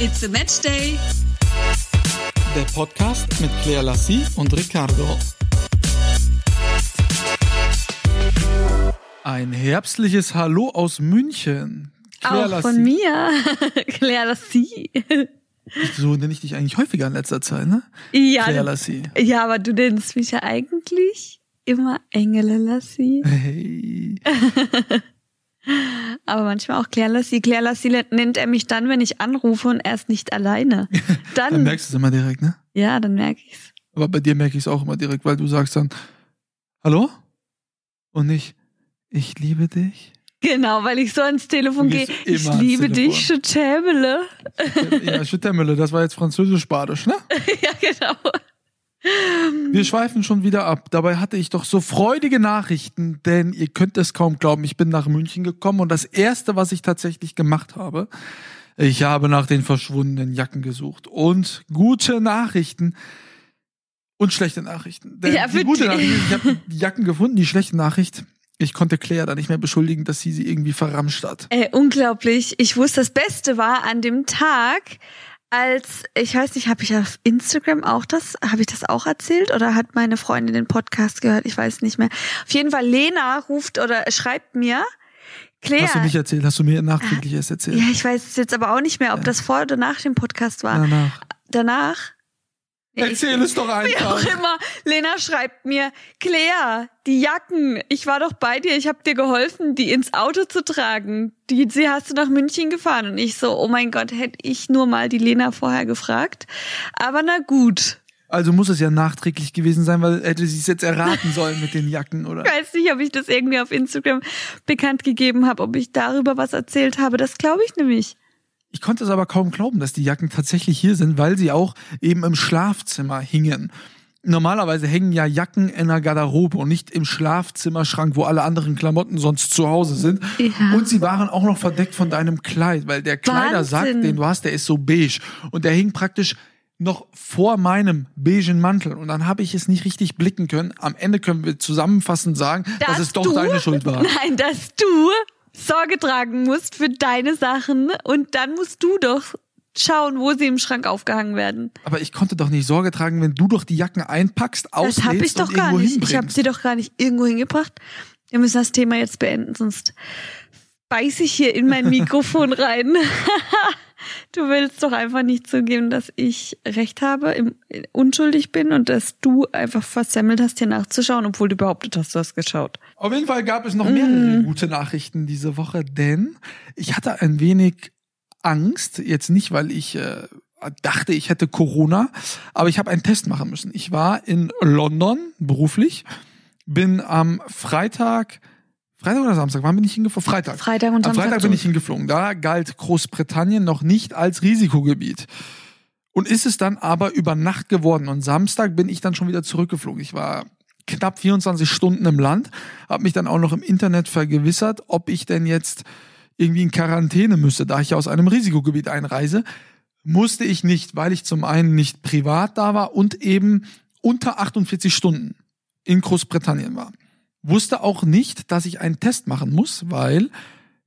It's a Match Day. Der Podcast mit Claire Lassie und Ricardo. Ein herbstliches Hallo aus München. Claire Auch von mir, Claire Lassie. So nenne ich dich eigentlich häufiger in letzter Zeit, ne? Ja. Claire Lassie. Ja, aber du nennst mich ja eigentlich immer Engele Lassie. Hey. Aber manchmal auch Claire Lassie. Claire Lassie nennt er mich dann, wenn ich anrufe und er ist nicht alleine. Dann, dann merkst du es immer direkt, ne? Ja, dann merke ich es. Aber bei dir merke ich es auch immer direkt, weil du sagst dann, hallo? Und nicht, ich liebe dich. Genau, weil ich so ans Telefon gehe. Ich liebe dich, Chutemele. Ja, Chutemele, das war jetzt französisch-badisch, ne? ja, genau. Wir schweifen schon wieder ab. Dabei hatte ich doch so freudige Nachrichten, denn ihr könnt es kaum glauben, ich bin nach München gekommen und das erste, was ich tatsächlich gemacht habe, ich habe nach den verschwundenen Jacken gesucht und gute Nachrichten und schlechte Nachrichten. Denn ja, die gute Nachricht, ich habe die Jacken gefunden, die schlechte Nachricht, ich konnte Claire da nicht mehr beschuldigen, dass sie sie irgendwie verramscht hat. Ey, unglaublich. Ich wusste, das Beste war an dem Tag, als, ich weiß nicht, habe ich auf Instagram auch das, habe ich das auch erzählt oder hat meine Freundin den Podcast gehört? Ich weiß nicht mehr. Auf jeden Fall, Lena ruft oder schreibt mir, Claire. Hast du nicht erzählt? Hast du mir nachträglich erst erzählt? Ja, ich weiß jetzt aber auch nicht mehr, ob ja. das vor oder nach dem Podcast war. Danach. Danach? Erzähl es doch einfach. Wie auch immer. Lena schreibt mir, Claire, die Jacken, ich war doch bei dir, ich habe dir geholfen, die ins Auto zu tragen. Die, sie hast du nach München gefahren. Und ich so, oh mein Gott, hätte ich nur mal die Lena vorher gefragt. Aber na gut. Also muss es ja nachträglich gewesen sein, weil hätte sie es jetzt erraten sollen mit den Jacken, oder? Ich weiß nicht, ob ich das irgendwie auf Instagram bekannt gegeben habe, ob ich darüber was erzählt habe. Das glaube ich nämlich. Ich konnte es aber kaum glauben, dass die Jacken tatsächlich hier sind, weil sie auch eben im Schlafzimmer hingen. Normalerweise hängen ja Jacken in der Garderobe und nicht im Schlafzimmerschrank, wo alle anderen Klamotten sonst zu Hause sind. Ja. Und sie waren auch noch verdeckt von deinem Kleid, weil der Kleidersack, Wahnsinn. den du hast, der ist so beige. Und der hing praktisch noch vor meinem beigen Mantel. Und dann habe ich es nicht richtig blicken können. Am Ende können wir zusammenfassend sagen, dass, dass es doch du? deine Schuld war. Nein, dass du Sorge tragen musst für deine Sachen und dann musst du doch schauen, wo sie im Schrank aufgehangen werden. Aber ich konnte doch nicht Sorge tragen, wenn du doch die Jacken einpackst, auslädst Das habe ich doch gar nicht. Ich habe sie doch gar nicht irgendwo hingebracht. Wir müssen das Thema jetzt beenden, sonst beiß ich hier in mein Mikrofon rein. du willst doch einfach nicht zugeben, dass ich recht habe, im, unschuldig bin und dass du einfach versemmelt hast, hier nachzuschauen, obwohl du behauptet hast, du hast geschaut. Auf jeden Fall gab es noch mehrere mm. gute Nachrichten diese Woche, denn ich hatte ein wenig Angst, jetzt nicht, weil ich äh, dachte, ich hätte Corona, aber ich habe einen Test machen müssen. Ich war in London beruflich, bin am Freitag Freitag oder Samstag? Wann bin ich hingeflogen? Freitag. Freitag und Samstag. Am Freitag bin ich hingeflogen. Da galt Großbritannien noch nicht als Risikogebiet. Und ist es dann aber über Nacht geworden. Und Samstag bin ich dann schon wieder zurückgeflogen. Ich war knapp 24 Stunden im Land, habe mich dann auch noch im Internet vergewissert, ob ich denn jetzt irgendwie in Quarantäne müsste, da ich aus einem Risikogebiet einreise. Musste ich nicht, weil ich zum einen nicht privat da war und eben unter 48 Stunden in Großbritannien war wusste auch nicht, dass ich einen Test machen muss, weil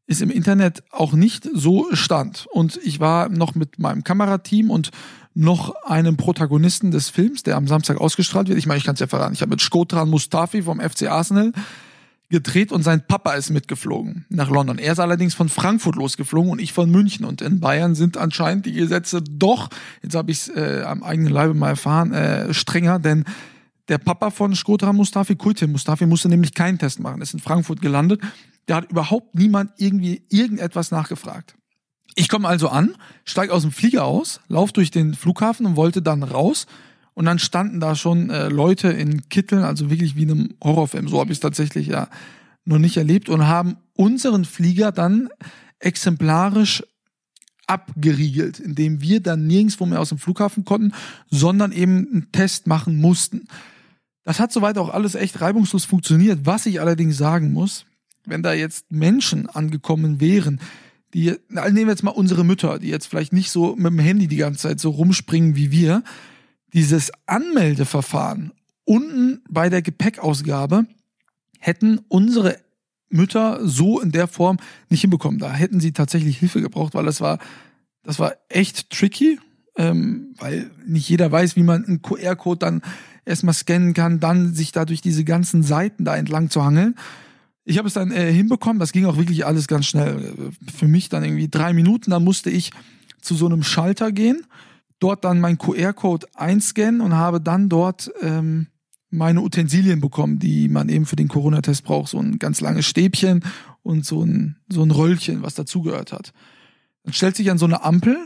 es im Internet auch nicht so stand. Und ich war noch mit meinem Kamerateam und noch einem Protagonisten des Films, der am Samstag ausgestrahlt wird. Ich meine, ich kann es ja verraten. Ich habe mit Skotran Mustafi vom FC Arsenal gedreht und sein Papa ist mitgeflogen nach London. Er ist allerdings von Frankfurt losgeflogen und ich von München. Und in Bayern sind anscheinend die Gesetze doch, jetzt habe ich es äh, am eigenen Leibe mal erfahren, äh, strenger, denn der Papa von Shkodran Mustafi, Kultin Mustafi, musste nämlich keinen Test machen, ist in Frankfurt gelandet. Da hat überhaupt niemand irgendwie irgendetwas nachgefragt. Ich komme also an, steige aus dem Flieger aus, laufe durch den Flughafen und wollte dann raus. Und dann standen da schon äh, Leute in Kitteln, also wirklich wie in einem Horrorfilm. So habe ich es tatsächlich ja noch nicht erlebt und haben unseren Flieger dann exemplarisch abgeriegelt, indem wir dann nirgendwo mehr aus dem Flughafen konnten, sondern eben einen Test machen mussten. Das hat soweit auch alles echt reibungslos funktioniert. Was ich allerdings sagen muss, wenn da jetzt Menschen angekommen wären, die, nehmen wir jetzt mal unsere Mütter, die jetzt vielleicht nicht so mit dem Handy die ganze Zeit so rumspringen wie wir, dieses Anmeldeverfahren unten bei der Gepäckausgabe hätten unsere Mütter so in der Form nicht hinbekommen. Da hätten sie tatsächlich Hilfe gebraucht, weil es war Das war echt tricky, ähm, weil nicht jeder weiß, wie man einen QR-Code dann erstmal scannen kann, dann sich da durch diese ganzen Seiten da entlang zu hangeln. Ich habe es dann äh, hinbekommen, das ging auch wirklich alles ganz schnell. Für mich dann irgendwie drei Minuten, dann musste ich zu so einem Schalter gehen, dort dann mein QR-Code einscannen und habe dann dort ähm, meine Utensilien bekommen, die man eben für den Corona-Test braucht. So ein ganz langes Stäbchen und so ein, so ein Röllchen, was dazugehört hat. Dann stellt sich an so eine Ampel,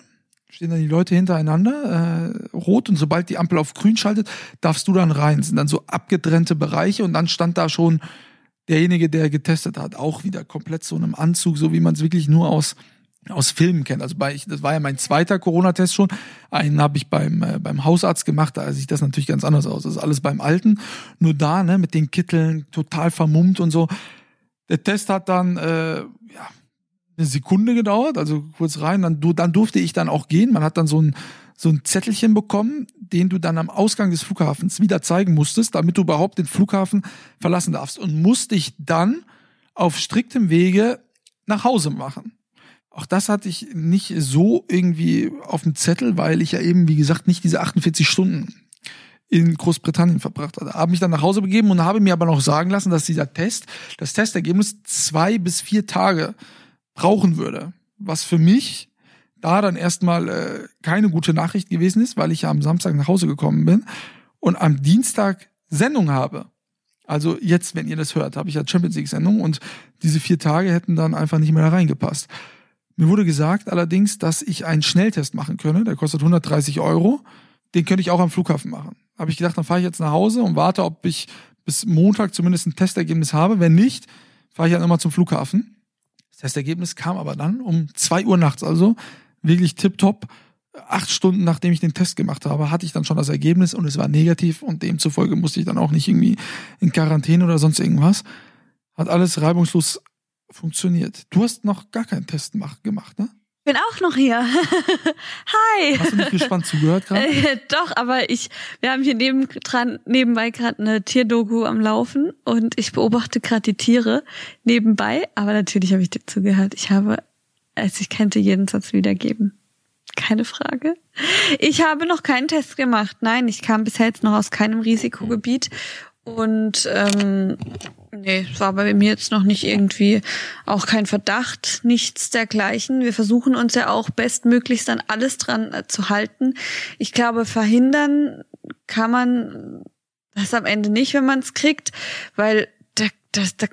stehen dann die Leute hintereinander, äh, rot und sobald die Ampel auf grün schaltet, darfst du dann rein. Das sind dann so abgetrennte Bereiche und dann stand da schon derjenige, der getestet hat, auch wieder komplett so einem Anzug, so wie man es wirklich nur aus aus Filmen kennt. Also bei ich, das war ja mein zweiter Corona-Test schon. Einen habe ich beim äh, beim Hausarzt gemacht, da sieht das natürlich ganz anders aus. Das ist alles beim Alten. Nur da, ne, mit den Kitteln, total vermummt und so. Der Test hat dann äh, ja eine Sekunde gedauert, also kurz rein. Dann, du, dann durfte ich dann auch gehen. Man hat dann so ein so ein Zettelchen bekommen, den du dann am Ausgang des Flughafens wieder zeigen musstest, damit du überhaupt den Flughafen verlassen darfst und musst dich dann auf striktem Wege nach Hause machen. Auch das hatte ich nicht so irgendwie auf dem Zettel, weil ich ja eben, wie gesagt, nicht diese 48 Stunden in Großbritannien verbracht hatte. Habe mich dann nach Hause begeben und habe mir aber noch sagen lassen, dass dieser Test, das Testergebnis zwei bis vier Tage brauchen würde. Was für mich da dann erstmal äh, keine gute Nachricht gewesen ist, weil ich ja am Samstag nach Hause gekommen bin und am Dienstag Sendung habe. Also jetzt, wenn ihr das hört, habe ich ja Champions League Sendung und diese vier Tage hätten dann einfach nicht mehr da reingepasst. Mir wurde gesagt allerdings, dass ich einen Schnelltest machen könne. Der kostet 130 Euro. Den könnte ich auch am Flughafen machen. Habe ich gedacht, dann fahre ich jetzt nach Hause und warte, ob ich bis Montag zumindest ein Testergebnis habe. Wenn nicht, fahre ich dann immer zum Flughafen. Das Testergebnis kam aber dann um zwei Uhr nachts, also wirklich tipptopp. Acht Stunden nachdem ich den Test gemacht habe, hatte ich dann schon das Ergebnis und es war negativ und demzufolge musste ich dann auch nicht irgendwie in Quarantäne oder sonst irgendwas. Hat alles reibungslos funktioniert. Du hast noch gar keinen Test gemacht, ne? Bin auch noch hier. Hi. Hast du nicht gespannt zugehört gerade? Äh, doch, aber ich, wir haben hier neben, dran, nebenbei gerade eine Tierdoku am Laufen und ich beobachte gerade die Tiere nebenbei, aber natürlich habe ich dir zugehört. Ich habe, also ich könnte jeden Satz wiedergeben. Keine Frage. Ich habe noch keinen Test gemacht. Nein, ich kam bisher jetzt noch aus keinem Risikogebiet und ähm, nee, es war bei mir jetzt noch nicht irgendwie auch kein Verdacht, nichts dergleichen. Wir versuchen uns ja auch bestmöglichst an alles dran äh, zu halten. Ich glaube, verhindern kann man das am Ende nicht, wenn man es kriegt, weil da, das, da,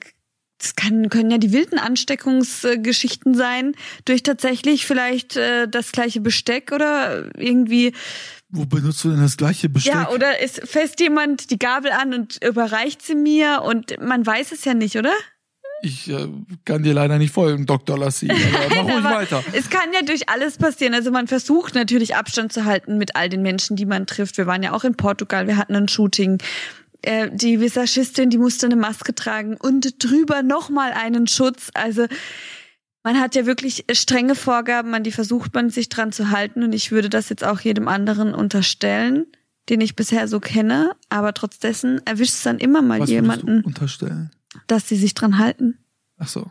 das kann, können ja die wilden Ansteckungsgeschichten sein, durch tatsächlich vielleicht äh, das gleiche Besteck oder irgendwie wo benutzt du denn das gleiche Besteck? Ja, oder ist fest jemand die Gabel an und überreicht sie mir und man weiß es ja nicht, oder? Ich äh, kann dir leider nicht folgen, Dr. Lassie. Aber mach ruhig weiter. Es kann ja durch alles passieren. Also man versucht natürlich Abstand zu halten mit all den Menschen, die man trifft. Wir waren ja auch in Portugal, wir hatten ein Shooting. Äh, die Visagistin, die musste eine Maske tragen und drüber nochmal einen Schutz. Also man hat ja wirklich strenge Vorgaben, an die versucht man sich dran zu halten. Und ich würde das jetzt auch jedem anderen unterstellen, den ich bisher so kenne. Aber trotz dessen erwischt es dann immer mal Was jemanden, unterstellen? dass sie sich dran halten. Ach so.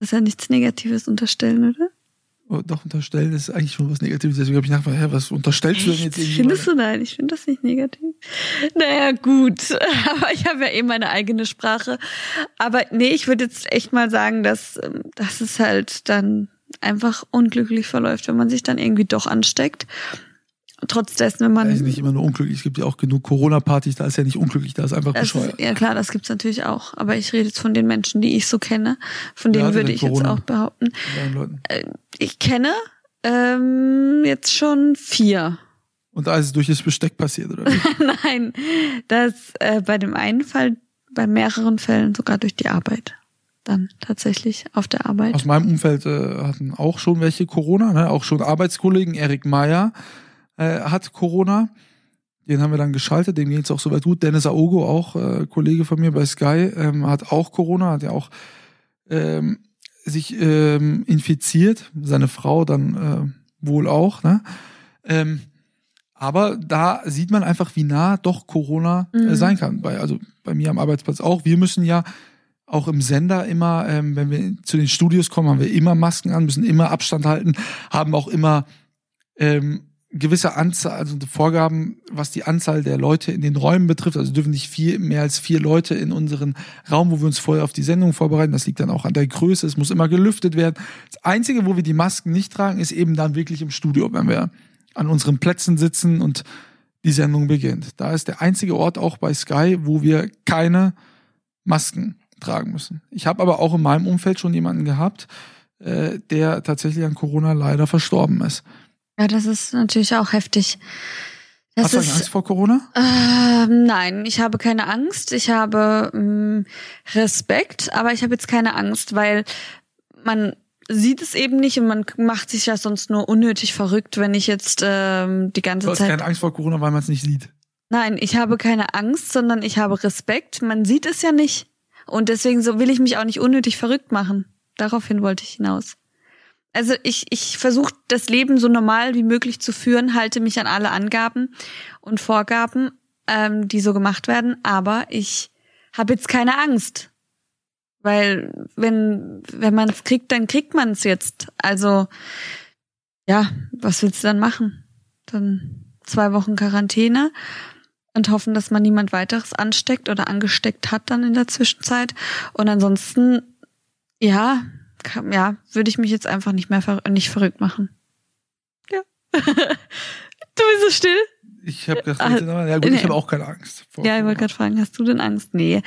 Das ist ja nichts Negatives unterstellen, oder? Oh, doch, unterstellen ist eigentlich schon was Negatives. Deswegen habe ich nachgefragt, hä, was unterstellst du denn jetzt irgendwie? Findest du nein? Ich finde das nicht negativ. Naja, gut. Aber ich habe ja eh meine eigene Sprache. Aber nee, ich würde jetzt echt mal sagen, dass, ähm, dass es halt dann einfach unglücklich verläuft, wenn man sich dann irgendwie doch ansteckt trotz dessen, wenn man. ist nicht immer nur unglücklich. Es gibt ja auch genug Corona-Partys, da ist ja nicht unglücklich, da ist einfach bescheuert. Ist, ja klar, das gibt's natürlich auch. Aber ich rede jetzt von den Menschen, die ich so kenne. Von denen würde ich Corona? jetzt auch behaupten. Äh, ich kenne ähm, jetzt schon vier. Und da ist es durch das Besteck passiert, oder? Nein, das äh, bei dem einen Fall, bei mehreren Fällen sogar durch die Arbeit dann tatsächlich auf der Arbeit. Aus meinem Umfeld äh, hatten auch schon welche Corona, ne? auch schon Arbeitskollegen, Erik Meyer, äh, hat Corona. Den haben wir dann geschaltet, dem ging es auch soweit gut. Dennis Aogo, auch äh, Kollege von mir bei Sky, ähm, hat auch Corona, hat ja auch ähm, sich ähm, infiziert, seine Frau dann äh, wohl auch. Ne? Ähm, aber da sieht man einfach, wie nah doch Corona äh, mhm. sein kann. Bei, also bei mir am Arbeitsplatz auch. Wir müssen ja auch im Sender immer, ähm, wenn wir zu den Studios kommen, haben wir immer Masken an, müssen immer Abstand halten, haben auch immer ähm, gewisse Anzahl, also Vorgaben, was die Anzahl der Leute in den Räumen betrifft. Also dürfen nicht vier, mehr als vier Leute in unseren Raum, wo wir uns vorher auf die Sendung vorbereiten. Das liegt dann auch an der Größe. Es muss immer gelüftet werden. Das Einzige, wo wir die Masken nicht tragen, ist eben dann wirklich im Studio, wenn wir an unseren Plätzen sitzen und die Sendung beginnt. Da ist der einzige Ort auch bei Sky, wo wir keine Masken tragen müssen. Ich habe aber auch in meinem Umfeld schon jemanden gehabt, äh, der tatsächlich an Corona leider verstorben ist. Ja, das ist natürlich auch heftig. Das Hast du ist, Angst vor Corona? Äh, nein, ich habe keine Angst. Ich habe mh, mm, Respekt, aber ich habe jetzt keine Angst, weil man sieht es eben nicht und man macht sich ja sonst nur unnötig verrückt, wenn ich jetzt ähm, die ganze du hast Zeit. keine Angst vor Corona, weil man es nicht sieht. Nein, ich habe keine Angst, sondern ich habe Respekt. Man sieht es ja nicht. Und deswegen so will ich mich auch nicht unnötig verrückt machen. Daraufhin wollte ich hinaus. Also ich, ich versuche das Leben so normal wie möglich zu führen, halte mich an alle Angaben und Vorgaben, ähm, die so gemacht werden, aber ich habe jetzt keine Angst. Weil wenn, wenn man es kriegt, dann kriegt man es jetzt. Also ja, was willst du dann machen? Dann zwei Wochen Quarantäne und hoffen, dass man niemand weiteres ansteckt oder angesteckt hat dann in der Zwischenzeit. Und ansonsten, ja, ja, würde ich mich jetzt einfach nicht mehr ver nicht verrückt machen. Ja. du bist so still. Ich habe gedacht, ah, ja gut, nee. ich habe auch keine Angst. ja, ich wollte gerade fragen, hast du denn Angst? Nee.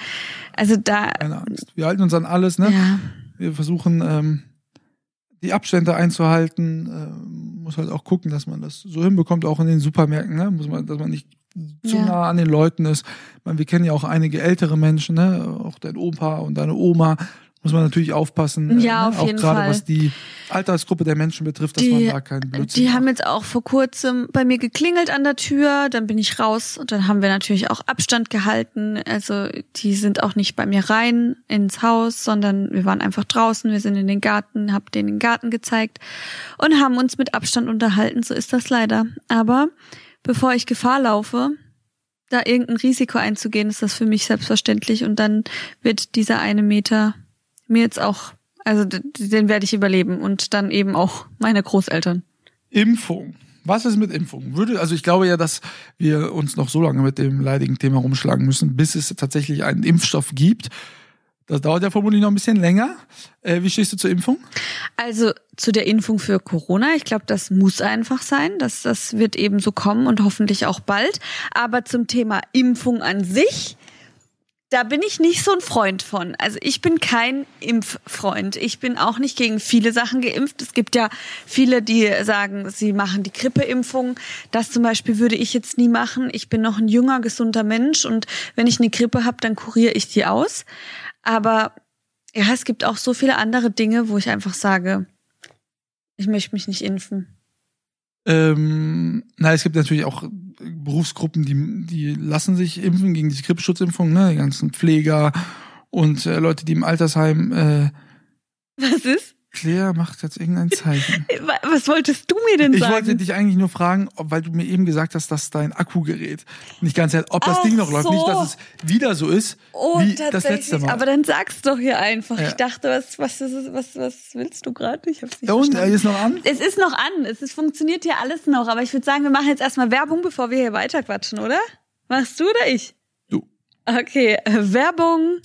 Also da. Keine Angst. Wir halten uns an alles, ne? Ja. Wir versuchen, ähm, die Abstände einzuhalten. Ähm, muss halt auch gucken, dass man das so hinbekommt, auch in den Supermärkten, ne? Muss man, dass man nicht zu ja. nah an den Leuten ist. Ich meine, wir kennen ja auch einige ältere Menschen, ne? Auch dein Opa und deine Oma muss man natürlich aufpassen. Ja, äh, ne? auf auch jeden gerade Fall. was die Altersgruppe der Menschen betrifft, dass die, man da keinen Blödsinn Die macht. haben jetzt auch vor kurzem bei mir geklingelt an der Tür, dann bin ich raus und dann haben wir natürlich auch Abstand gehalten. Also die sind auch nicht bei mir rein ins Haus, sondern wir waren einfach draußen, wir sind in den Garten, hab denen den Garten gezeigt und haben uns mit Abstand unterhalten. So ist das leider. Aber bevor ich Gefahr laufe, da irgendein Risiko einzugehen, ist das für mich selbstverständlich und dann wird dieser eine Meter mir jetzt auch, also den werde ich überleben und dann eben auch meine Großeltern. Impfung. Was ist mit Impfung? Würde, also ich glaube ja, dass wir uns noch so lange mit dem leidigen Thema rumschlagen müssen, bis es tatsächlich einen Impfstoff gibt. Das dauert ja vermutlich noch ein bisschen länger. Äh, wie stehst du zur Impfung? Also zu der Impfung für Corona. Ich glaube, das muss einfach sein. Das, das wird eben so kommen und hoffentlich auch bald. Aber zum Thema Impfung an sich da bin ich nicht so ein Freund von. Also ich bin kein Impffreund. Ich bin auch nicht gegen viele Sachen geimpft. Es gibt ja viele, die sagen, sie machen die Grippeimpfung. Das zum Beispiel würde ich jetzt nie machen. Ich bin noch ein junger, gesunder Mensch und wenn ich eine Grippe habe, dann kuriere ich die aus. Aber ja, es gibt auch so viele andere Dinge, wo ich einfach sage, ich möchte mich nicht impfen. Ähm, na, es gibt natürlich auch Berufsgruppen, die, die lassen sich impfen gegen die Grippeschutzimpfung, ne? Die ganzen Pfleger und äh, Leute, die im Altersheim. Äh, Was ist? Claire macht jetzt irgendein Zeichen. Was wolltest du mir denn sagen? Ich wollte dich eigentlich nur fragen, ob, weil du mir eben gesagt hast, dass dein Akkugerät nicht ganz ob das Ach Ding noch läuft. Nicht, dass es wieder so ist oh, wie das letzte Mal. Aber dann sag's doch hier einfach. Ja. Ich dachte, was, was, was, was willst du gerade? Ich hab's nicht und, verstanden. ist noch an? Es ist noch an. Es ist, funktioniert hier alles noch. Aber ich würde sagen, wir machen jetzt erstmal Werbung, bevor wir hier weiterquatschen, oder? Machst du oder ich? Du. Okay, Werbung.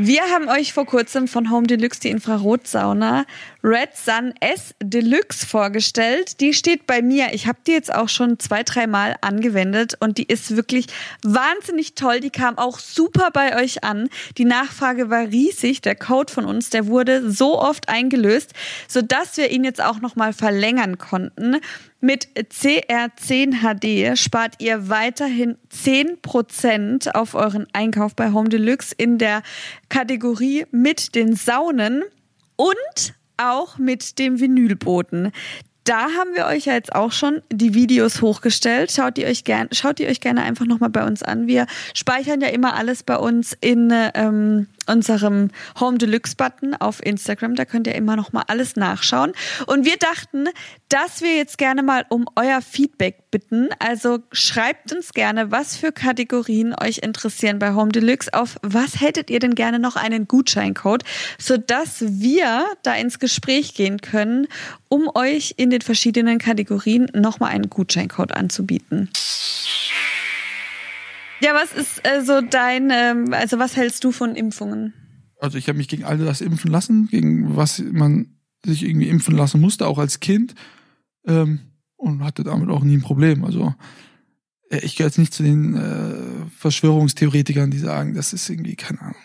Wir haben euch vor kurzem von Home Deluxe die Infrarotsauna Red Sun S Deluxe vorgestellt. Die steht bei mir. Ich habe die jetzt auch schon zwei, dreimal angewendet und die ist wirklich wahnsinnig toll. Die kam auch super bei euch an. Die Nachfrage war riesig. Der Code von uns, der wurde so oft eingelöst, sodass wir ihn jetzt auch nochmal verlängern konnten. Mit CR10 HD spart ihr weiterhin 10% auf euren Einkauf bei Home Deluxe in der Kategorie mit den Saunen und auch mit dem Vinylboden. Da haben wir euch ja jetzt auch schon die Videos hochgestellt. Schaut ihr euch gerne, schaut ihr euch gerne einfach nochmal bei uns an. Wir speichern ja immer alles bei uns in ähm, unserem Home Deluxe Button auf Instagram. Da könnt ihr immer noch mal alles nachschauen. Und wir dachten, dass wir jetzt gerne mal um euer Feedback bitten. Also schreibt uns gerne, was für Kategorien euch interessieren bei Home Deluxe. Auf was hättet ihr denn gerne noch einen Gutscheincode, sodass wir da ins Gespräch gehen können, um euch in den verschiedenen Kategorien nochmal einen Gutscheincode anzubieten. Ja, was ist äh, so dein, ähm, also was hältst du von Impfungen? Also ich habe mich gegen all das impfen lassen, gegen was man sich irgendwie impfen lassen musste, auch als Kind. Ähm, und hatte damit auch nie ein Problem. Also äh, ich gehöre jetzt nicht zu den äh, Verschwörungstheoretikern, die sagen, das ist irgendwie, keine Ahnung,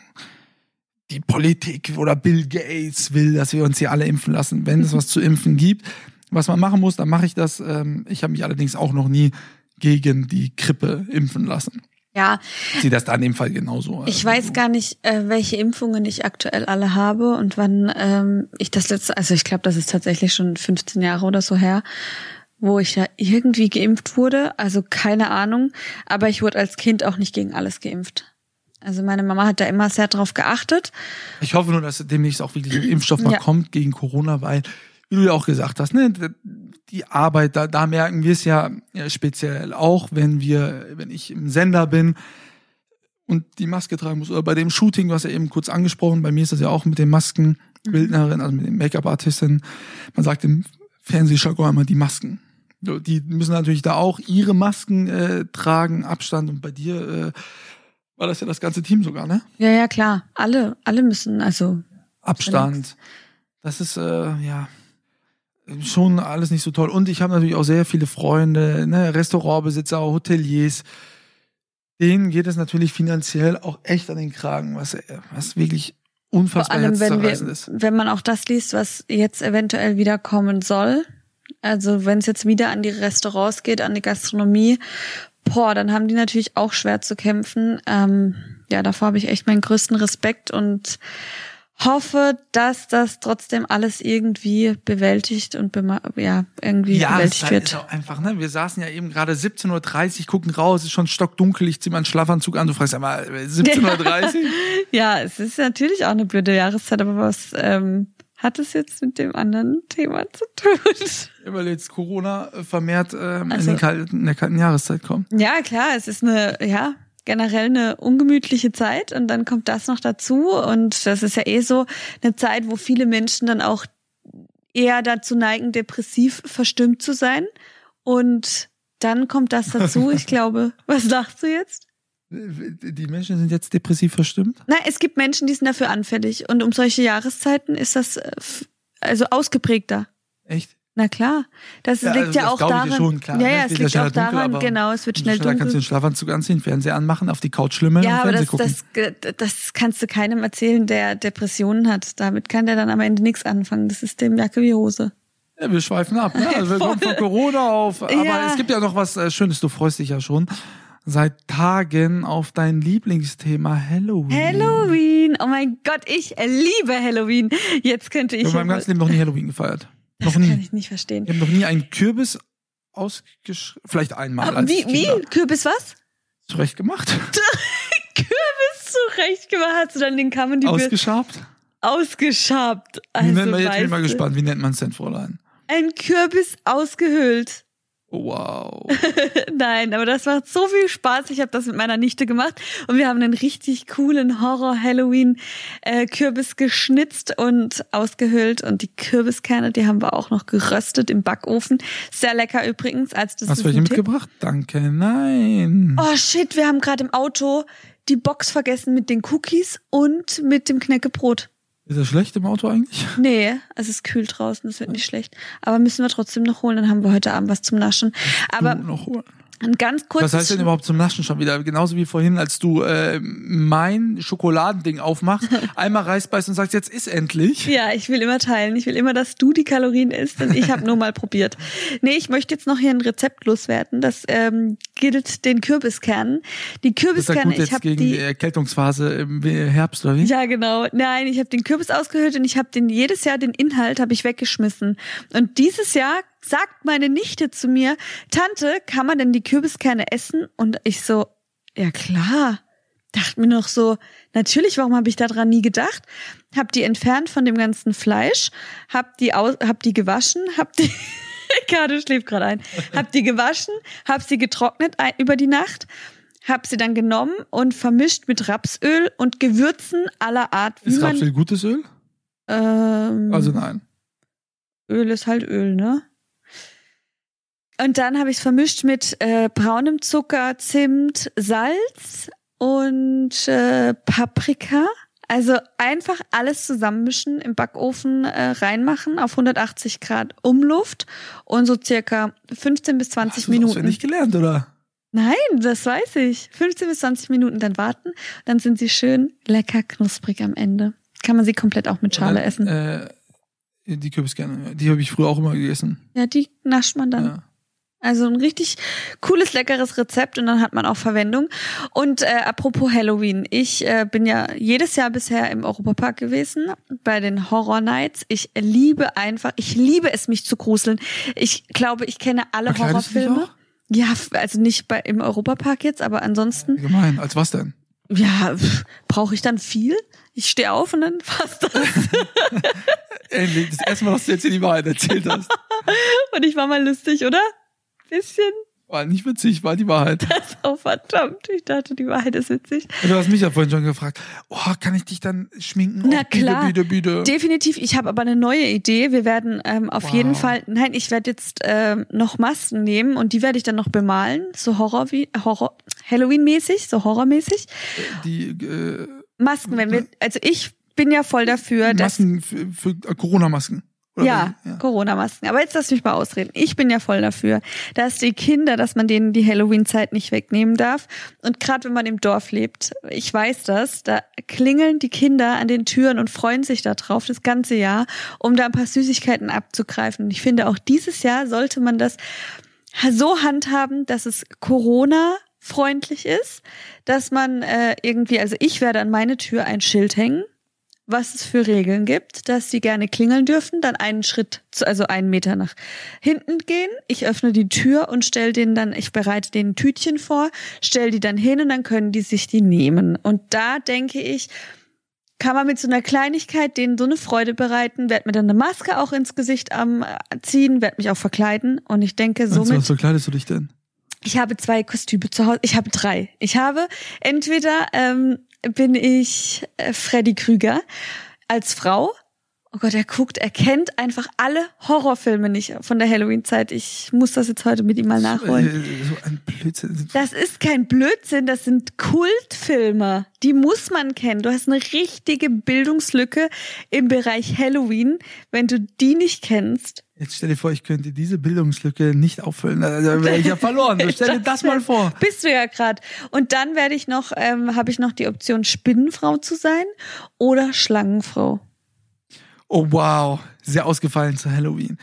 die Politik oder Bill Gates will, dass wir uns hier alle impfen lassen. Wenn es was zu impfen gibt, was man machen muss, dann mache ich das. Ähm, ich habe mich allerdings auch noch nie gegen die Grippe impfen lassen. Ja. Sie das da in dem Fall genauso. Ich weiß gar nicht, äh, welche Impfungen ich aktuell alle habe und wann ähm, ich das letzte, also ich glaube, das ist tatsächlich schon 15 Jahre oder so her, wo ich ja irgendwie geimpft wurde. Also keine Ahnung. Aber ich wurde als Kind auch nicht gegen alles geimpft. Also meine Mama hat da immer sehr drauf geachtet. Ich hoffe nur, dass demnächst auch wirklich ein Impfstoff mal ja. kommt gegen Corona, weil, wie du ja auch gesagt hast, ne, die Arbeit, da, da merken wir es ja, speziell auch, wenn wir, wenn ich im Sender bin und die Maske tragen muss. Oder bei dem Shooting, was ja eben kurz angesprochen, bei mir ist das ja auch mit den Maskenbildnerin, also mit den Make-up-Artistin. Man sagt im Fernsehjargon immer die Masken. Die müssen natürlich da auch ihre Masken äh, tragen, Abstand. Und bei dir äh, war das ja das ganze Team sogar, ne? Ja, ja, klar. Alle, alle müssen, also. Abstand. Das ist, äh, ja schon alles nicht so toll. Und ich habe natürlich auch sehr viele Freunde, ne, Restaurantbesitzer, Hoteliers. Denen geht es natürlich finanziell auch echt an den Kragen, was, was wirklich unfassbar Vor allem, wenn wir, ist. Wenn man auch das liest, was jetzt eventuell wieder kommen soll, also wenn es jetzt wieder an die Restaurants geht, an die Gastronomie, boah, dann haben die natürlich auch schwer zu kämpfen. Ähm, ja, davor habe ich echt meinen größten Respekt und hoffe, dass das trotzdem alles irgendwie bewältigt und ja, irgendwie ja, bewältigt wird. Ja, ist auch einfach, ne? Wir saßen ja eben gerade 17.30 Uhr, gucken raus, ist schon stockdunkel, ich zieh meinen Schlafanzug an, du fragst ja mal, 17.30 Uhr? ja, es ist natürlich auch eine blöde Jahreszeit, aber was ähm, hat es jetzt mit dem anderen Thema zu tun? Weil jetzt Corona vermehrt ähm, also, in, den kalten, in der kalten Jahreszeit kommt. Ja, klar, es ist eine, ja, generell eine ungemütliche Zeit und dann kommt das noch dazu und das ist ja eh so eine Zeit, wo viele Menschen dann auch eher dazu neigen, depressiv verstimmt zu sein und dann kommt das dazu. Ich glaube, was lachst du jetzt? Die Menschen sind jetzt depressiv verstimmt? Nein, es gibt Menschen, die sind dafür anfällig und um solche Jahreszeiten ist das äh, also ausgeprägter. Echt? Na klar, das ja, liegt also ja das auch daran. Schon, klar, ja, ja, es liegt auch daran, dunkel, genau, es wird schnell dunkel. Da kannst du den Schlafanzug anziehen, Fernseher anmachen, auf die Couch schlimmen ja, und Fernsehen aber das, gucken. Das, das kannst du keinem erzählen, der Depressionen hat. Damit kann der dann am Ende nichts anfangen. Das ist dem Jacke wie Hose. Ja, wir schweifen ab. Ne? Also wir kommen von Corona auf. Aber ja. es gibt ja noch was äh, Schönes, du freust dich ja schon seit Tagen auf dein Lieblingsthema Halloween. Halloween! Oh mein Gott, ich liebe Halloween. Jetzt könnte ich. Ich habe meinem ganzen Leben noch nie Halloween gefeiert. Das kann ich nicht verstehen. Ich habe noch nie einen Kürbis ausgeschrieben. Vielleicht einmal. als wie, wie? Kürbis was? Zurecht gemacht. Kürbis zurecht gemacht. Hast du dann den Kamm und die Ausgeschabt? Ausgeschabt. Also, wie nennt man, jetzt bin ich mal gespannt. Wie nennt man es denn, Fräulein? Ein Kürbis ausgehöhlt. Wow. Nein, aber das macht so viel Spaß. Ich habe das mit meiner Nichte gemacht und wir haben einen richtig coolen Horror-Halloween-Kürbis geschnitzt und ausgehöhlt und die Kürbiskerne, die haben wir auch noch geröstet im Backofen. Sehr lecker übrigens. Als das Hast du welche mitgebracht? Danke, nein. Oh shit, wir haben gerade im Auto die Box vergessen mit den Cookies und mit dem Knäckebrot. Ist das schlecht im Auto eigentlich? Nee, es ist kühl draußen, es wird nicht schlecht. Aber müssen wir trotzdem noch holen, dann haben wir heute Abend was zum Naschen. Aber noch holen. Ein ganz kurzes. Was heißt denn überhaupt zum Naschen schon wieder? Genauso wie vorhin, als du äh, mein Schokoladending aufmachst, einmal reißbeißt und sagst, jetzt ist endlich. Ja, ich will immer teilen. Ich will immer, dass du die Kalorien isst und ich habe nur mal probiert. Nee, ich möchte jetzt noch hier ein Rezept loswerden. Das ähm, gilt den Kürbiskernen. Die Kürbiskerne, ich habe die Erkältungsphase im Herbst oder wie? Ja, genau. Nein, ich habe den Kürbis ausgehöhlt und ich habe den jedes Jahr den Inhalt habe ich weggeschmissen. Und dieses Jahr sagt meine Nichte zu mir, Tante, kann man denn die Kürbiskerne essen? Und ich so, ja klar. dachte mir noch so, natürlich, warum habe ich daran nie gedacht? Hab die entfernt von dem ganzen Fleisch, hab die aus, hab die gewaschen, hab die Ricardo schläft gerade ein. Hab die gewaschen, hab sie getrocknet über die Nacht, hab sie dann genommen und vermischt mit Rapsöl und Gewürzen aller Art. Ist Rapsöl gutes Öl? Ähm, also nein. Öl ist halt Öl, ne? Und dann habe ich es vermischt mit äh, braunem Zucker, Zimt, Salz und äh, Paprika. Also einfach alles zusammenmischen, im Backofen äh, reinmachen auf 180 Grad Umluft und so circa 15 bis 20 Hast Minuten. Hast du nicht gelernt, oder? Nein, das weiß ich. 15 bis 20 Minuten dann warten, dann sind sie schön lecker knusprig am Ende. Kann man sie komplett auch mit Schale dann, essen. Äh, die Kürbiskerne, die habe ich früher auch immer gegessen. Ja, die nascht man dann. Ja. Also ein richtig cooles, leckeres Rezept und dann hat man auch Verwendung. Und äh, apropos Halloween, ich äh, bin ja jedes Jahr bisher im Europapark gewesen bei den Horror Nights. Ich liebe einfach, ich liebe es, mich zu gruseln. Ich glaube, ich kenne alle Verkleidest Horrorfilme. Ja, also nicht bei im Europapark jetzt, aber ansonsten. Gemein, als was denn? Ja, brauche ich dann viel? Ich stehe auf und dann passt das. Endlich, das erste Mal, dass du jetzt hier die Wahrheit erzählt hast. und ich war mal lustig, oder? Bisschen. War nicht witzig, war die Wahrheit. Das oh verdammt. Ich dachte, die Wahrheit ist witzig. Du hast mich ja vorhin schon gefragt, oh, kann ich dich dann schminken? Na oh, klar. Bitte, bitte, bitte. Definitiv. Ich habe aber eine neue Idee. Wir werden ähm, auf wow. jeden Fall, nein, ich werde jetzt ähm, noch Masken nehmen und die werde ich dann noch bemalen. So Horror wie, Horror, Halloween-mäßig, so Horrormäßig. Die, äh, Masken, wenn wir, also ich bin ja voll dafür, Masken dass. Masken für, für Corona-Masken. Ja, ja. Corona-Masken. Aber jetzt lass mich mal ausreden. Ich bin ja voll dafür, dass die Kinder, dass man denen die Halloween-Zeit nicht wegnehmen darf. Und gerade wenn man im Dorf lebt, ich weiß das, da klingeln die Kinder an den Türen und freuen sich darauf das ganze Jahr, um da ein paar Süßigkeiten abzugreifen. Und ich finde, auch dieses Jahr sollte man das so handhaben, dass es Corona freundlich ist, dass man äh, irgendwie, also ich werde an meine Tür ein Schild hängen, was es für Regeln gibt, dass sie gerne klingeln dürfen, dann einen Schritt, also einen Meter nach hinten gehen. Ich öffne die Tür und stell denen dann, ich bereite denen Tütchen vor, stell die dann hin und dann können die sich die nehmen. Und da denke ich, kann man mit so einer Kleinigkeit denen so eine Freude bereiten, werd mir dann eine Maske auch ins Gesicht am äh, ziehen, werd mich auch verkleiden und ich denke somit. Was verkleidest du dich denn? Ich habe zwei Kostüme zu Hause. Ich habe drei. Ich habe entweder ähm, bin ich äh, Freddy Krüger als Frau. Oh Gott, er guckt, er kennt einfach alle Horrorfilme nicht von der Halloween-Zeit. Ich muss das jetzt heute mit ihm mal nachholen. Äh, so ein Blödsinn. Das ist kein Blödsinn, das sind Kultfilme. Die muss man kennen. Du hast eine richtige Bildungslücke im Bereich Halloween, wenn du die nicht kennst. Jetzt stell dir vor, ich könnte diese Bildungslücke nicht auffüllen. Da wäre ich ja verloren. So, stell dir das, das mal vor. Bist du ja gerade. Und dann werde ich noch, ähm, habe ich noch die Option, Spinnenfrau zu sein oder Schlangenfrau. Oh wow, sehr ausgefallen zu Halloween.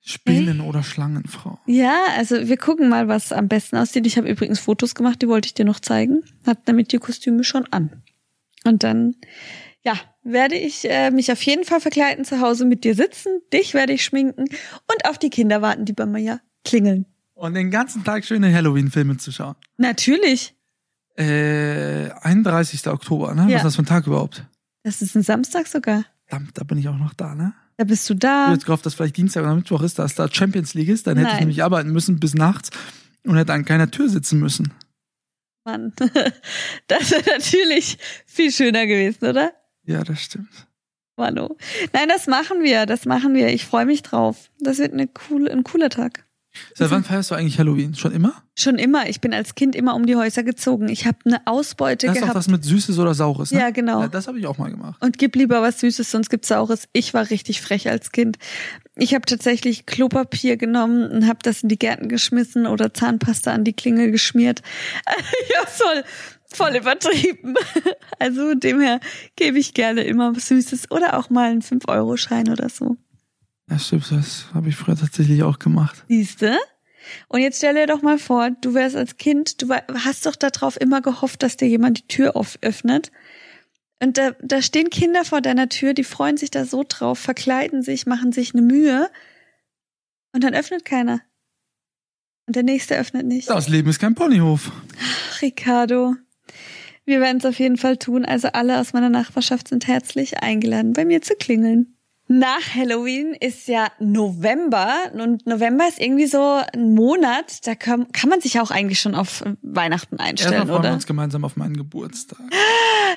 Spinnen- hey. oder Schlangenfrau. Ja, also wir gucken mal, was am besten aussieht. Ich habe übrigens Fotos gemacht, die wollte ich dir noch zeigen. Hat damit die Kostüme schon an. Und dann ja, werde ich äh, mich auf jeden Fall verkleiden, zu Hause mit dir sitzen, dich werde ich schminken und auf die Kinder warten, die bei mir ja klingeln. Und den ganzen Tag schöne Halloween-Filme zu schauen. Natürlich. Äh, 31. Oktober, ne? Ja. Was ist das für ein Tag überhaupt? Das ist ein Samstag sogar. Verdammt, da bin ich auch noch da, ne? Da bist du da. Ich hätte gehofft, dass vielleicht Dienstag oder Mittwoch ist, dass da Champions League ist. Dann hätte Nein. ich nämlich arbeiten müssen bis nachts und hätte an keiner Tür sitzen müssen. Mann, das wäre natürlich viel schöner gewesen, oder? Ja, das stimmt. Manu. Nein, das machen wir, das machen wir. Ich freue mich drauf. Das wird eine cool, ein cooler Tag. Seit wann feierst du eigentlich Halloween? Schon immer? Schon immer. Ich bin als Kind immer um die Häuser gezogen. Ich habe eine Ausbeute das gehabt. Das ist auch das mit Süßes oder Saures, ne? Ja, genau. Ja, das habe ich auch mal gemacht. Und gib lieber was Süßes, sonst gibt's Saures. Ich war richtig frech als Kind. Ich habe tatsächlich Klopapier genommen und habe das in die Gärten geschmissen oder Zahnpasta an die Klingel geschmiert. ja, voll, voll übertrieben. Also demher gebe ich gerne immer was Süßes oder auch mal einen 5-Euro-Schein oder so. Ja, stimmt, das habe ich früher tatsächlich auch gemacht. Siehste? Und jetzt stell dir doch mal vor, du wärst als Kind, du hast doch darauf immer gehofft, dass dir jemand die Tür öffnet. Und da, da stehen Kinder vor deiner Tür, die freuen sich da so drauf, verkleiden sich, machen sich eine Mühe. Und dann öffnet keiner. Und der nächste öffnet nicht. Das Leben ist kein Ponyhof. Ach, Ricardo. Wir werden es auf jeden Fall tun. Also alle aus meiner Nachbarschaft sind herzlich eingeladen, bei mir zu klingeln. Nach Halloween ist ja November und November ist irgendwie so ein Monat, da kann, kann man sich auch eigentlich schon auf Weihnachten einstellen, Erstmal freuen oder? wir uns gemeinsam auf meinen Geburtstag.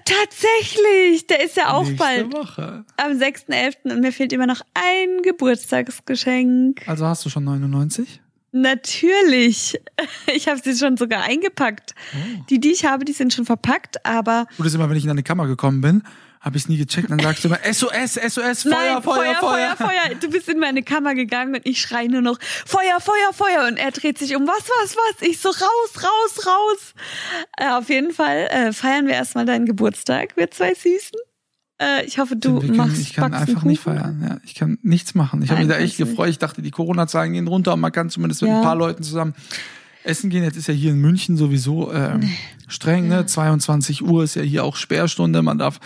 Tatsächlich, der ist ja auch Nächste bald Woche. am 6.11. und mir fehlt immer noch ein Geburtstagsgeschenk. Also hast du schon 99? Natürlich. Ich habe sie schon sogar eingepackt. Oh. Die, die ich habe, die sind schon verpackt, aber Gut ist immer, wenn ich in deine Kammer gekommen bin, habe ich es nie gecheckt, dann sagst du immer SOS, SOS, Feuer, Nein, Feuer, Feuer. Feuer, Du bist in meine Kammer gegangen und ich schreie nur noch Feuer, Feuer, Feuer und er dreht sich um. Was, was, was? Ich so raus, raus, raus. Äh, auf jeden Fall äh, feiern wir erstmal deinen Geburtstag, wir zwei Süßen. Äh, ich hoffe, du können, machst ich kann einfach nicht Kuchen. feiern. Ja, ich kann nichts machen. Ich habe mich da echt nicht. gefreut. Ich dachte, die Corona-Zahlen gehen runter und man kann zumindest mit Ja. ein paar Leuten zusammen essen gehen. Jetzt ist ja hier in München sowieso ähm, streng, ne? 22 Uhr ist ja hier auch Sperrstunde. Man darf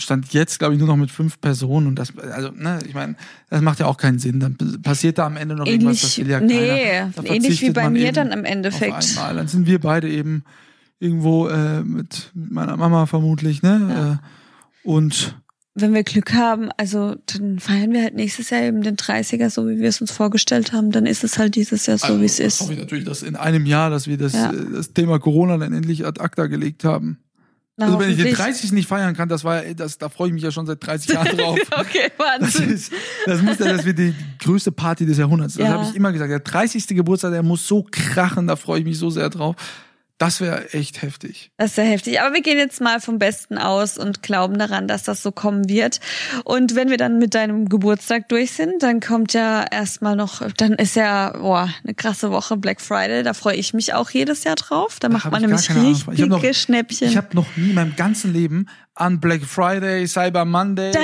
stand jetzt, glaube ich, nur noch mit fünf Personen und das, also, ne, ich meine, das macht ja auch keinen Sinn. Dann passiert da am Ende noch irgendwas, das Ähnlich, will ja nee, keiner. Ähnlich wie bei mir dann im Endeffekt. Dann sind wir beide eben irgendwo äh, mit, meiner Mama vermutlich, ne? Äh, und Wenn wir Glück haben, also dann feiern wir halt nächstes Jahr eben den 30er, so wie wir es uns vorgestellt haben. Dann ist es halt dieses Jahr so, wie es Also, ist. Hoffe ich natürlich, dass in einem Jahr, dass wir das, Ja. äh, das Thema Corona dann endlich ad acta gelegt haben. Na, also wenn ich den hoffentlich. 30. nicht feiern kann, das war das, da freue ich mich ja schon seit 30 Jahren drauf. okay, Das, Wahnsinn. ist, das muss ja, das wird die größte Party des Jahrhunderts. Das Ja. habe ich immer gesagt. Der 30. Geburtstag, der muss so krachen, da freue ich mich so sehr drauf. Das wäre echt heftig. Das ist sehr heftig. Aber wir gehen jetzt mal vom Besten aus und glauben daran, dass das so kommen wird. Und wenn wir dann mit deinem Geburtstag durch sind, dann kommt ja erstmal noch, dann ist ja boah, eine krasse Woche Black Friday. Da freue ich mich auch jedes Jahr drauf. Da macht man nämlich richtige noch- Schnäppchen. Ich habe noch nie in meinem ganzen Leben an Black Friday, Cyber Monday, Das-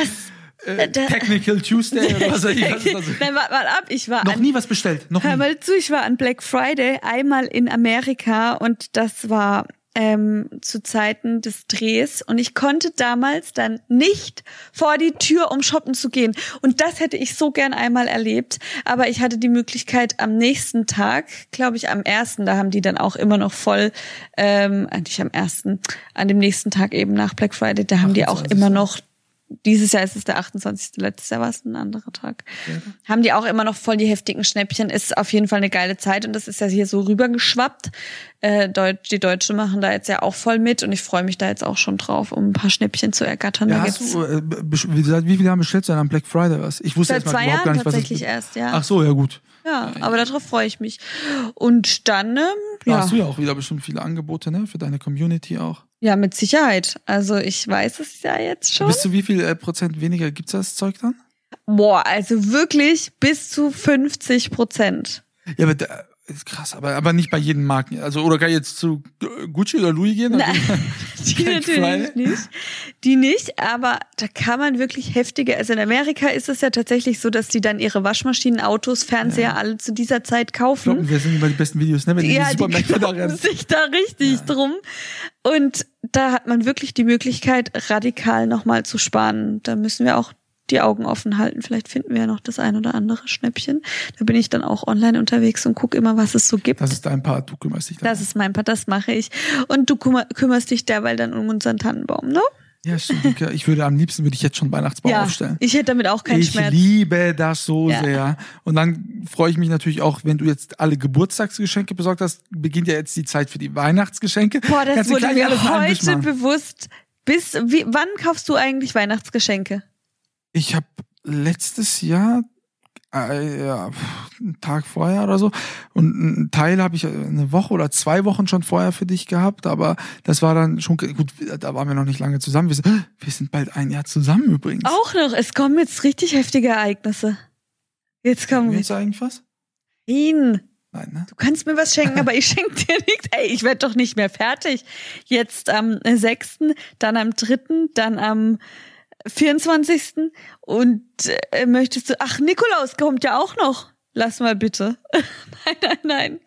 äh, da- Technical Tuesday oder was, weiß ich, ist das? Nein, warte, warte ab. Ich war Noch an nie was bestellt. Noch Hör nie. mal zu, ich war an Black Friday einmal in Amerika und das war ähm, zu Zeiten des Drehs und ich konnte damals dann nicht vor die Tür, um shoppen zu gehen. Und das hätte ich so gern einmal erlebt. Aber ich hatte die Möglichkeit am nächsten Tag, glaube ich am ersten, da haben die dann auch immer noch voll, ähm, nicht am ersten, an dem nächsten Tag eben nach Black Friday, da haben die auch 28. immer noch dieses Jahr ist es der 28. Letztes Jahr war es ein anderer Tag. Haben die auch immer noch voll die heftigen Schnäppchen. Ist auf jeden Fall eine geile Zeit und das ist ja hier so rübergeschwappt. Äh, Deutsch, die Deutschen machen da jetzt ja auch voll mit und ich freue mich da jetzt auch schon drauf, um ein paar Schnäppchen zu ergattern. Ja, da hast du, äh, wie, gesagt, wie viele haben bestellt sein am Black Friday was? Ich wusste seit zwei überhaupt gar Jahren nicht, was tatsächlich das erst, ja. Ach so, ja gut. ja, aber darauf freue ich mich. Und dann, ähm, Da ja, hast du ja auch wieder bestimmt viele Angebote, ne? Für deine Community auch. Ja, mit Sicherheit. Also ich weiß es ja jetzt schon. Bis zu wie viel äh, Prozent weniger gibt's das Zeug dann? Boah, also wirklich bis zu 50 Prozent. Ja, aber da, ist krass, aber, aber nicht bei jedem Marken. Also, oder kann ich jetzt zu Gucci oder Louis gehen? Nein, die Black natürlich nicht. Die nicht, aber da kann man wirklich heftige, also in Amerika ist es ja tatsächlich so, dass die dann ihre Waschmaschinen, Autos, Fernseher alle zu dieser Zeit kaufen. Kloppen, wir sind immer die besten Videos, ne? Wenn die Ja, die die rennen. sich da richtig drum. Und da hat man wirklich die Möglichkeit, radikal nochmal zu sparen. Da müssen wir auch die Augen offen halten. Vielleicht finden wir ja noch das ein oder andere Schnäppchen. Da bin ich dann auch online unterwegs und gucke immer, was es so gibt. Das ist dein Part, du kümmerst dich darum. Das ist mein Part, das mache ich. Und du kümmer, kümmerst dich derweil dann um unseren Tannenbaum, ne? Ja, stimmt. Ich würde am liebsten würde ich jetzt schon Weihnachtsbaum aufstellen. ich hätte damit auch keinen ich Schmerz. liebe das so Ja. sehr. Und dann freue ich mich natürlich auch, wenn du jetzt alle Geburtstagsgeschenke besorgt hast, beginnt ja jetzt die Zeit für die Weihnachtsgeschenke. Boah, das Kannst wurde mir heute bewusst. Bis, wie, wann kaufst du eigentlich Weihnachtsgeschenke? Ich habe letztes Jahr äh, ja, einen Tag vorher oder so und einen Teil habe ich äh, eine Woche oder zwei Wochen schon vorher für dich gehabt, aber das war dann schon gut, da waren wir noch nicht lange zusammen. Wir sind, wir sind bald ein Jahr zusammen übrigens. Auch noch, es kommen jetzt richtig heftige Ereignisse. Jetzt kommen wir jetzt eigentlich was? ihn. Nein, ne? Du kannst mir was schenken, aber ich schenke dir nichts. Ey, ich werde doch nicht mehr fertig. Jetzt am 6., dann am 3., dann am 24. Und äh, möchtest du. Ach, Nikolaus kommt ja auch noch. Lass mal bitte. nein, nein, nein.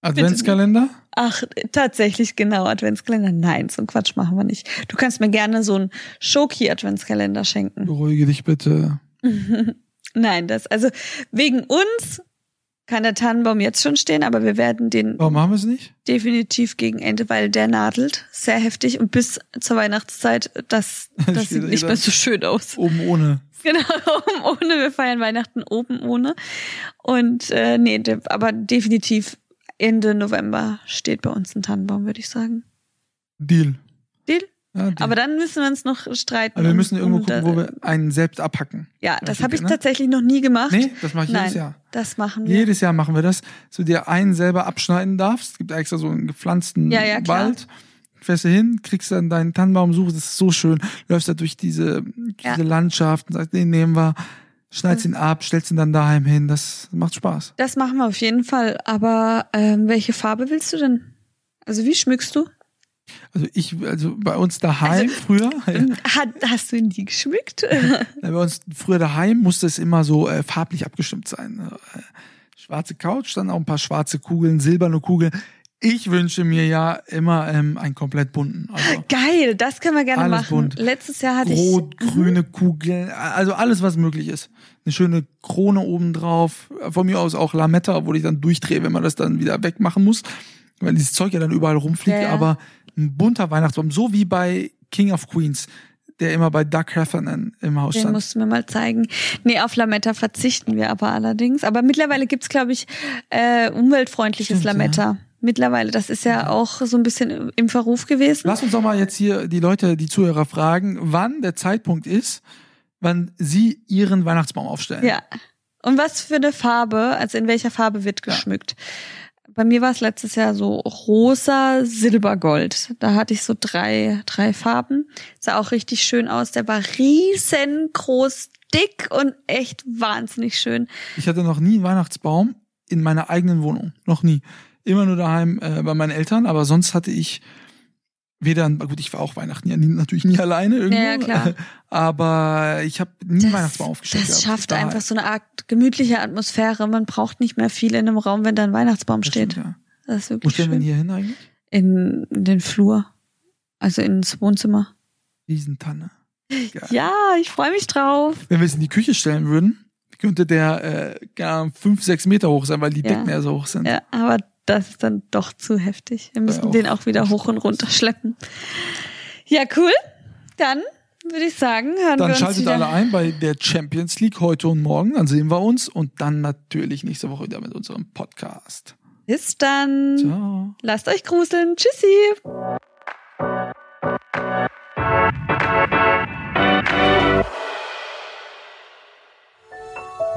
Adventskalender? Ach, tatsächlich genau, Adventskalender. Nein, so einen Quatsch machen wir nicht. Du kannst mir gerne so einen Schoki-Adventskalender schenken. Beruhige dich bitte. Nein, das, also wegen uns kann der Tannenbaum jetzt schon stehen, aber wir werden den. Warum machen wir es nicht? Definitiv gegen Ende, weil der nadelt sehr heftig und bis zur Weihnachtszeit, das, das sieht nicht mehr so schön aus. Oben ohne. Genau, oben ohne. Wir feiern Weihnachten oben ohne. Und äh, nee, aber definitiv Ende November steht bei uns ein Tannenbaum, würde ich sagen. Deal. Deal? Ja, Aber dann müssen wir uns noch streiten. Aber wir müssen irgendwo gucken, wo wir einen selbst abhacken. Ja, das habe ich ne? tatsächlich noch nie gemacht. Nee, das mache ich Nein, jedes Jahr. Das machen wir. Jedes Jahr machen wir das. So dir einen selber abschneiden darfst. Es gibt extra so einen gepflanzten ja, ja, Wald. Fährst du hin, kriegst dann deinen Tannenbaum, suchst, das ist so schön. Läufst da durch diese, diese. Landschaft und sagst, den nehmen wir, schneidest ihn ab, stellst ihn dann daheim hin. Das macht Spaß. Das machen wir auf jeden Fall. Aber ähm, welche Farbe willst du denn? Also wie schmückst du? Also ich, also bei uns daheim also, früher. Ja. Hat, hast du ihn nie geschmückt? Bei uns früher daheim musste es immer so äh, farblich abgestimmt sein. Äh, schwarze Couch, dann auch ein paar schwarze Kugeln, silberne Kugeln. Ich wünsche mir ja immer ähm, einen komplett bunten. Also Geil, das können wir gerne machen. Bunt. Letztes Jahr hatte Rot, ich. Rot, grüne mhm. Kugeln, also alles, was möglich ist. Eine schöne Krone obendrauf. Von mir aus auch Lametta, wo ich dann durchdrehe, wenn man das dann wieder wegmachen muss. Weil dieses Zeug ja dann überall rumfliegt. Ja, ja. Aber ein bunter Weihnachtsbaum, so wie bei King of Queens, der immer bei Doug Heffernan im Haus stand. Den musst du mir mal zeigen. Nee, auf Lametta verzichten wir aber allerdings. Aber mittlerweile gibt's glaube ich, äh, umweltfreundliches Stimmt, Lametta. Ja. Mittlerweile, das ist ja auch so ein bisschen im Verruf gewesen. Lass uns doch mal jetzt hier die Leute, die Zuhörer fragen, wann der Zeitpunkt ist, wann sie ihren Weihnachtsbaum aufstellen. Ja. Und was für eine Farbe, also in welcher Farbe wird geschmückt? Ja bei mir war es letztes Jahr so rosa, silbergold. Da hatte ich so drei, drei Farben. Sah auch richtig schön aus. Der war riesengroß, dick und echt wahnsinnig schön. Ich hatte noch nie einen Weihnachtsbaum in meiner eigenen Wohnung. Noch nie. Immer nur daheim äh, bei meinen Eltern, aber sonst hatte ich weder, gut, ich war auch Weihnachten ja nie, natürlich nie alleine irgendwo, ja, klar. aber ich habe nie das, Weihnachtsbaum aufgestellt. Das schafft gehabt. einfach so eine Art gemütliche Atmosphäre. Man braucht nicht mehr viel in einem Raum, wenn da ein Weihnachtsbaum das steht. Stimmt, ja. Das ist wirklich Wo stellen wir hier hin eigentlich? In, in den Flur, also ins Wohnzimmer. Riesentanne. Geil. Ja, ich freue mich drauf. Wenn wir es in die Küche stellen würden, könnte der äh, gar fünf, sechs Meter hoch sein, weil die ja. Decken ja so hoch sind. Ja, aber das ist dann doch zu heftig. Wir müssen ja, auch den auch wieder hoch und runter schleppen. Ja, cool. Dann würde ich sagen, hören dann wir uns schaltet wieder. alle ein bei der Champions League heute und morgen. Dann sehen wir uns und dann natürlich nächste Woche wieder mit unserem Podcast. Bis dann. Ciao. Lasst euch gruseln. Tschüssi.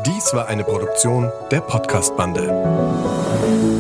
Dies war eine Produktion der Podcast-Bande.